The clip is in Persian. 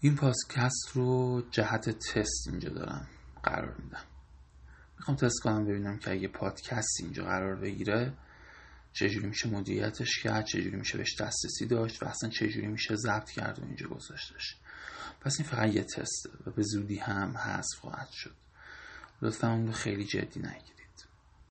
این پادکست رو جهت تست اینجا دارم. قرار میدم. می‌خوام تست کنم ببینم که اگه پادکست اینجا قرار بگیره چجوری میشه مدیریتش کرد چجوری میشه بهش دسترسی داشت و اصلا چجوری میشه ضبط کرد و اینجا گذاشتش. پس این فقط یه تسته و به زودی هم حذف خواهد شد. لطفا اون رو خیلی جدی نگیر